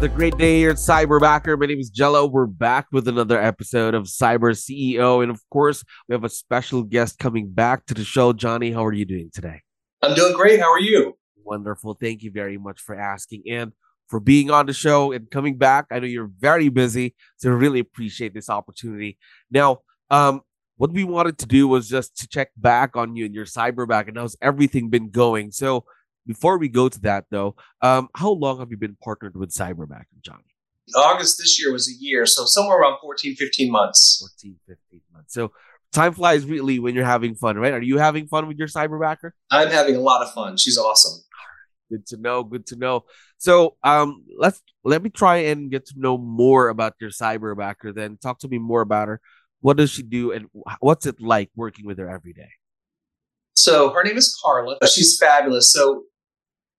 Another great day here at Cyberbacker. My name is Jello. We're back with another episode of Cyber CEO. And of course, we have a special guest coming back to the show. Johnny, how are you doing today? I'm doing great. How are you? Wonderful. Thank you very much for asking and for being on the show and coming back. I know you're very busy, so really appreciate this opportunity. Now, um, what we wanted to do was just to check back on you and your cyberback and how's everything been going. So before we go to that, though, um, how long have you been partnered with Cyberbacker, Johnny? August this year was a year, so somewhere around 14, 15 months. 14, 15 months. So time flies really when you're having fun, right? Are you having fun with your cyberbacker? I'm having a lot of fun. She's awesome. Good to know. Good to know. So um, let's let me try and get to know more about your cyberbacker. Then talk to me more about her. What does she do, and what's it like working with her every day? So her name is Carla. She's fabulous. So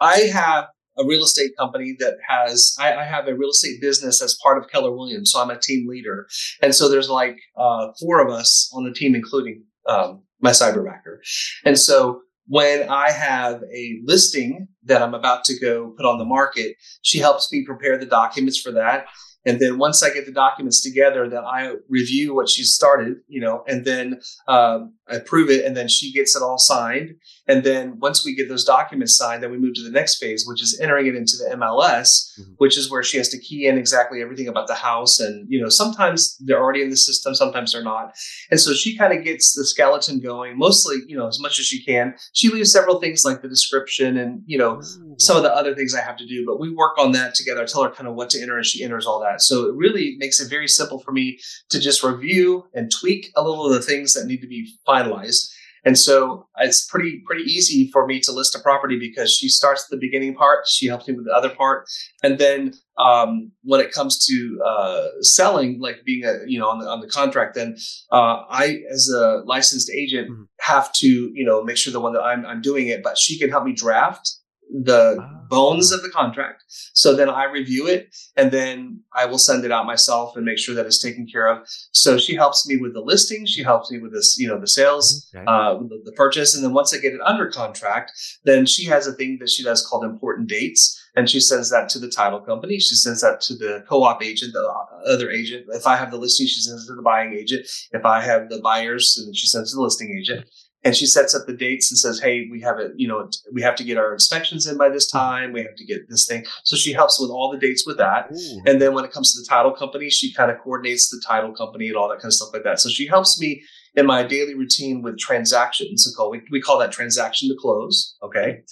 I have a real estate company that has I, I, have a real estate business as part of Keller Williams, so I'm a team leader, and so there's like uh, four of us on the team, including um, my cyberbacker, and so when I have a listing that I'm about to go put on the market, she helps me prepare the documents for that. And then once I get the documents together, then I review what she's started, you know, and then um, I approve it, and then she gets it all signed. And then once we get those documents signed, then we move to the next phase, which is entering it into the MLS, mm-hmm. which is where she has to key in exactly everything about the house. And you know, sometimes they're already in the system, sometimes they're not. And so she kind of gets the skeleton going, mostly, you know, as much as she can. She leaves several things like the description and you know Ooh. Some of the other things I have to do, but we work on that together. I tell her kind of what to enter, and she enters all that. So it really makes it very simple for me to just review and tweak a little of the things that need to be finalized. And so it's pretty pretty easy for me to list a property because she starts the beginning part, she helps me with the other part, and then um, when it comes to uh, selling, like being a you know on the on the contract, then uh, I as a licensed agent mm-hmm. have to you know make sure the one that I'm I'm doing it, but she can help me draft the ah. bones of the contract. So then I review it and then I will send it out myself and make sure that it's taken care of. So she helps me with the listing. She helps me with this, you know, the sales, okay. uh, the, the, purchase. And then once I get it under contract, then she has a thing that she does called important dates. And she sends that to the title company. She sends that to the co-op agent, the other agent. If I have the listing, she sends it to the buying agent. If I have the buyers, then she sends it to the listing agent and she sets up the dates and says, "Hey, we have it. You know, we have to get our inspections in by this time. We have to get this thing." So she helps with all the dates with that. Ooh. And then when it comes to the title company, she kind of coordinates the title company and all that kind of stuff like that. So she helps me in my daily routine with transactions. So we, we call that transaction to close. Okay.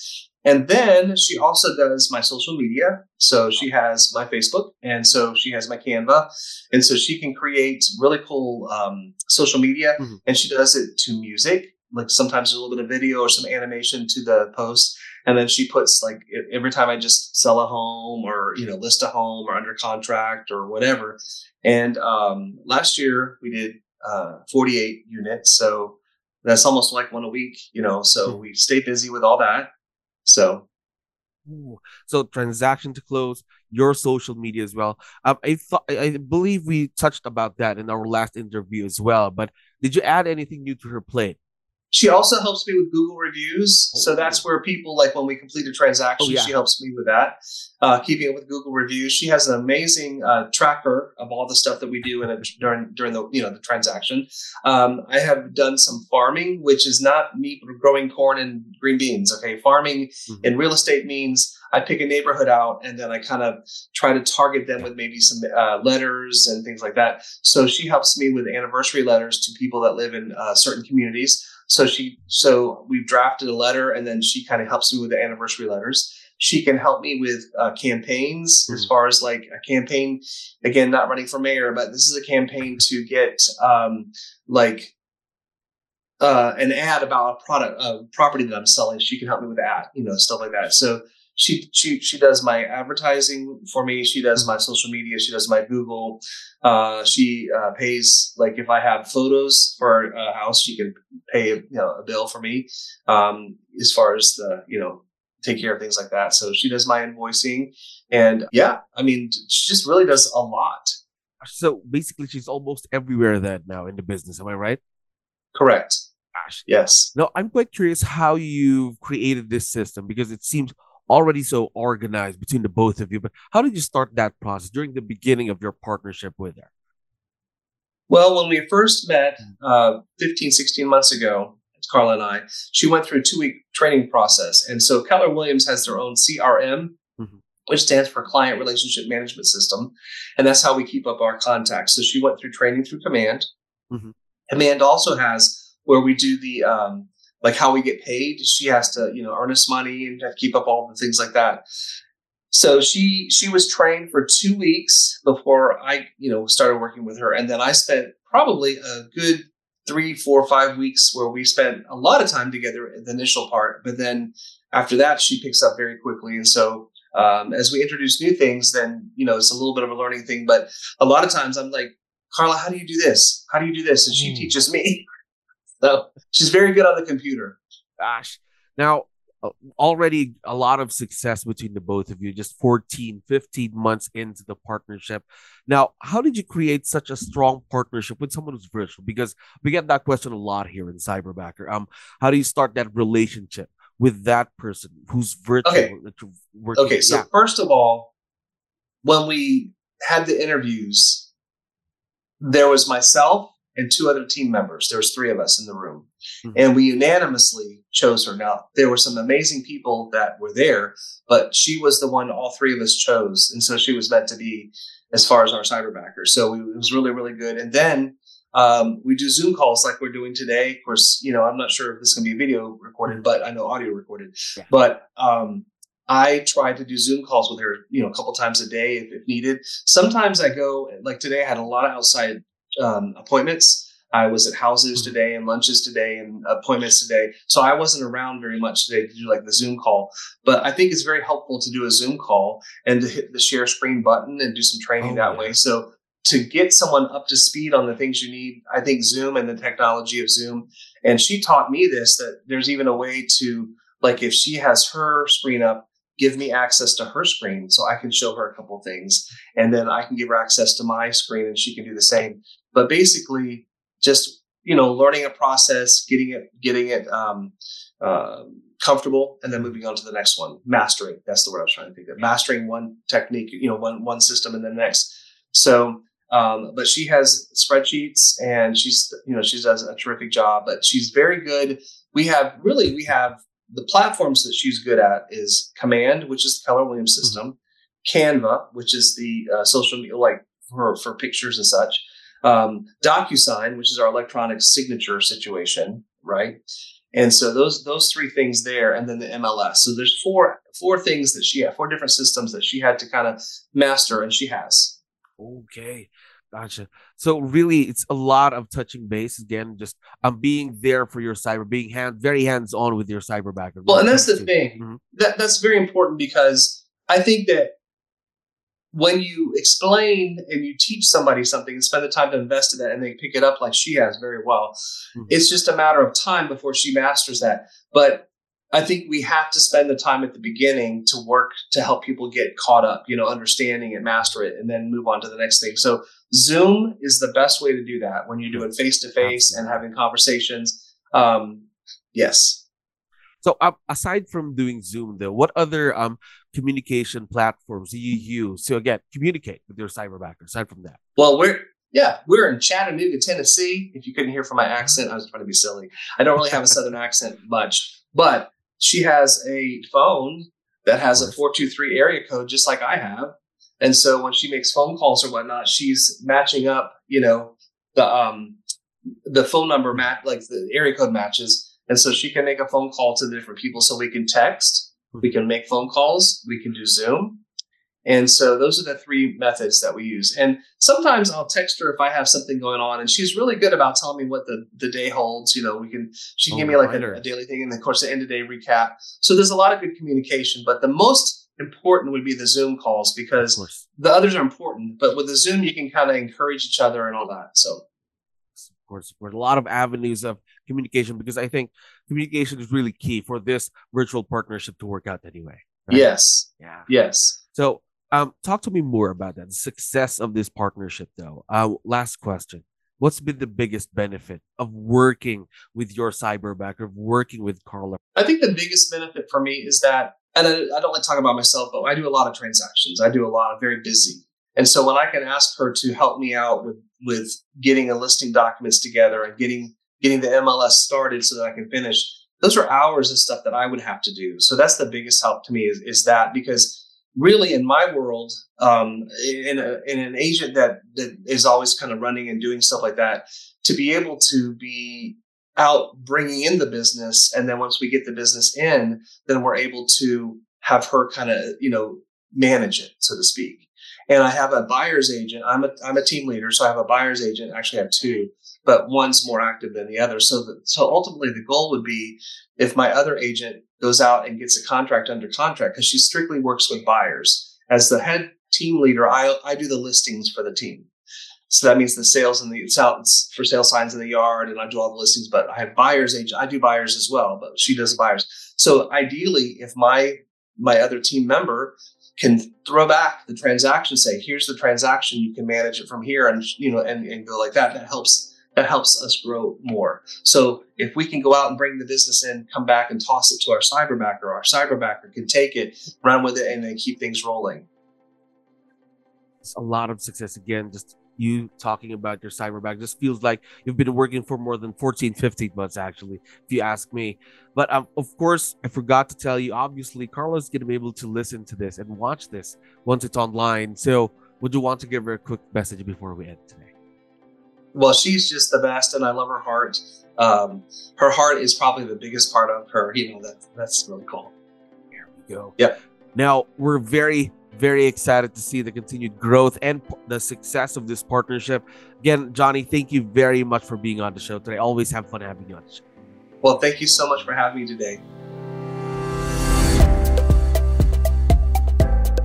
And then she also does my social media. So she has my Facebook, and so she has my Canva, and so she can create really cool um, social media. Mm-hmm. And she does it to music like sometimes a little bit of video or some animation to the post and then she puts like every time i just sell a home or you know list a home or under contract or whatever and um, last year we did uh, 48 units so that's almost like one a week you know so hmm. we stay busy with all that so so transaction to close your social media as well. Um, i thought i believe we touched about that in our last interview as well but did you add anything new to her plate she also helps me with Google reviews. Oh. So that's where people like when we complete a transaction, oh, yeah. she helps me with that, uh, keeping it with Google reviews. She has an amazing uh, tracker of all the stuff that we do in a, during during the you know the transaction. Um, I have done some farming, which is not me growing corn and green beans. Okay, farming mm-hmm. in real estate means I pick a neighborhood out and then I kind of try to target them with maybe some uh, letters and things like that. So she helps me with anniversary letters to people that live in uh, certain communities. So she, so we've drafted a letter, and then she kind of helps me with the anniversary letters. She can help me with uh, campaigns mm-hmm. as far as like a campaign. Again, not running for mayor, but this is a campaign to get um, like uh, an ad about a product, a property that I'm selling. She can help me with that, you know, stuff like that. So she she she does my advertising for me. She does my social media. She does my Google. Uh, she uh, pays like if I have photos for a house, she can pay you know a bill for me. Um, as far as the you know take care of things like that. So she does my invoicing, and yeah, I mean she just really does a lot. So basically, she's almost everywhere then now in the business. Am I right? Correct. Gosh. Yes. Now, I'm quite curious how you've created this system because it seems already so organized between the both of you. But how did you start that process during the beginning of your partnership with her? Well, when we first met uh, 15, 16 months ago, Carla and I, she went through a two week training process. And so Keller Williams has their own CRM, mm-hmm. which stands for Client Relationship Management System. And that's how we keep up our contacts. So she went through training through Command. Mm-hmm. Command also has where we do the um, like how we get paid. She has to, you know, earn us money and keep up all the things like that. So she she was trained for two weeks before I, you know, started working with her, and then I spent probably a good three, four, five weeks where we spent a lot of time together in the initial part. But then after that, she picks up very quickly, and so um, as we introduce new things, then you know it's a little bit of a learning thing. But a lot of times I'm like, Carla, how do you do this? How do you do this? And she mm. teaches me. So she's very good on the computer. Gosh. Now, uh, already a lot of success between the both of you, just 14, 15 months into the partnership. Now, how did you create such a strong partnership with someone who's virtual? Because we get that question a lot here in Cyberbacker. Um, how do you start that relationship with that person who's virtual? Okay, okay so yeah. first of all, when we had the interviews, there was myself and two other team members. There was three of us in the room, mm-hmm. and we unanimously chose her. Now there were some amazing people that were there, but she was the one all three of us chose, and so she was meant to be as far as our cyberbacker. So we, it was really really good. And then um, we do Zoom calls like we're doing today. Of course, you know I'm not sure if this is going to be video recorded, but I know audio recorded. Yeah. But um, I try to do Zoom calls with her, you know, a couple times a day if, if, needed. Sometimes I go, like today, I had a lot of outside um, appointments. I was at houses mm-hmm. today and lunches today and appointments today. So I wasn't around very much today to do like the Zoom call. But I think it's very helpful to do a Zoom call and to hit the share screen button and do some training oh, that yeah. way. So to get someone up to speed on the things you need, I think Zoom and the technology of Zoom. And she taught me this that there's even a way to, like, if she has her screen up, give me access to her screen so I can show her a couple things. And then I can give her access to my screen and she can do the same but basically just you know learning a process getting it getting it um, uh, comfortable and then moving on to the next one mastering that's the word i was trying to think of mastering one technique you know one one system and then the next so um, but she has spreadsheets and she's you know she does a terrific job but she's very good we have really we have the platforms that she's good at is command which is the keller williams mm-hmm. system mm-hmm. canva which is the uh, social media like for for pictures and such um, DocuSign, which is our electronic signature situation, right? And so those those three things there, and then the MLS. So there's four four things that she had, four different systems that she had to kind of master, and she has. Okay, gotcha. So really, it's a lot of touching base again. Just um, being there for your cyber, being hand very hands on with your cyberbacker. Well, and that's the thing mm-hmm. that that's very important because I think that when you explain and you teach somebody something and spend the time to invest in that and they pick it up like she has very well, mm-hmm. it's just a matter of time before she masters that. But I think we have to spend the time at the beginning to work to help people get caught up, you know, understanding it, master it, and then move on to the next thing. So Zoom is the best way to do that when you're doing face to face and having conversations. Um, yes. So uh, aside from doing Zoom, though, what other um communication platforms do you use to again communicate with your cyberbacker? Aside from that, well, we're yeah, we're in Chattanooga, Tennessee. If you couldn't hear from my accent, I was trying to be silly. I don't really have a southern accent much, but she has a phone that has a four two three area code, just like I have. And so when she makes phone calls or whatnot, she's matching up, you know, the um the phone number match like the area code matches and so she can make a phone call to the different people. So we can text, we can make phone calls, we can do Zoom. And so those are the three methods that we use. And sometimes I'll text her if I have something going on, and she's really good about telling me what the, the day holds. You know, we can she can oh, give me like a, a, daily thing, and then of course the end of day recap. So there's a lot of good communication. But the most important would be the Zoom calls because the others are important. But with the Zoom, you can kind of encourage each other and all that. So of course, for a lot of avenues of communication because I think communication is really key for this virtual partnership to work out anyway. Right? Yes. Yeah. Yes. So um, talk to me more about that. The success of this partnership, though. Uh, last question. What's been the biggest benefit of working with your cyberbacker, of working with Carla? I think the biggest benefit for me is that, and I, I don't like talking about myself, but I do a lot of transactions. I do a lot of very busy. And so when I can ask her to help me out with, with getting a listing documents together and getting, getting the MLS started so that I can finish, those are hours of stuff that I would have to do. So that's the biggest help to me is, is that because really in my world, um, in, a, in an agent that, that is always kind of running and doing stuff like that, to be able to be out bringing in the business. And then once we get the business in, then we're able to have her kind of, you know, manage it, so to speak. And I have a buyer's agent. I'm a, I'm a team leader. So I have a buyer's agent. Actually, I have two, but one's more active than the other. So, so ultimately the goal would be if my other agent goes out and gets a contract under contract because she strictly works with buyers. As the head team leader, I, I do the listings for the team. So that means the sales and the sales for sale signs in the yard, and I do all the listings. But I have buyers agent. I do buyers as well, but she does buyers. So ideally, if my my other team member can throw back the transaction, say, "Here's the transaction. You can manage it from here," and you know, and, and go like that. That helps that helps us grow more. So if we can go out and bring the business in, come back and toss it to our cyberbacker, our cyberbacker can take it, run with it, and then keep things rolling. It's a lot of success again. Just you talking about your cyber bag just feels like you've been working for more than 14 15 months actually if you ask me but um, of course i forgot to tell you obviously carla's going to be able to listen to this and watch this once it's online so would you want to give her a quick message before we end today well, she's just the best, and I love her heart. Um, her heart is probably the biggest part of her. You know, that that's really cool. There we go. Yep. Now we're very, very excited to see the continued growth and the success of this partnership. Again, Johnny, thank you very much for being on the show today. Always have fun having you on the show. Well, thank you so much for having me today.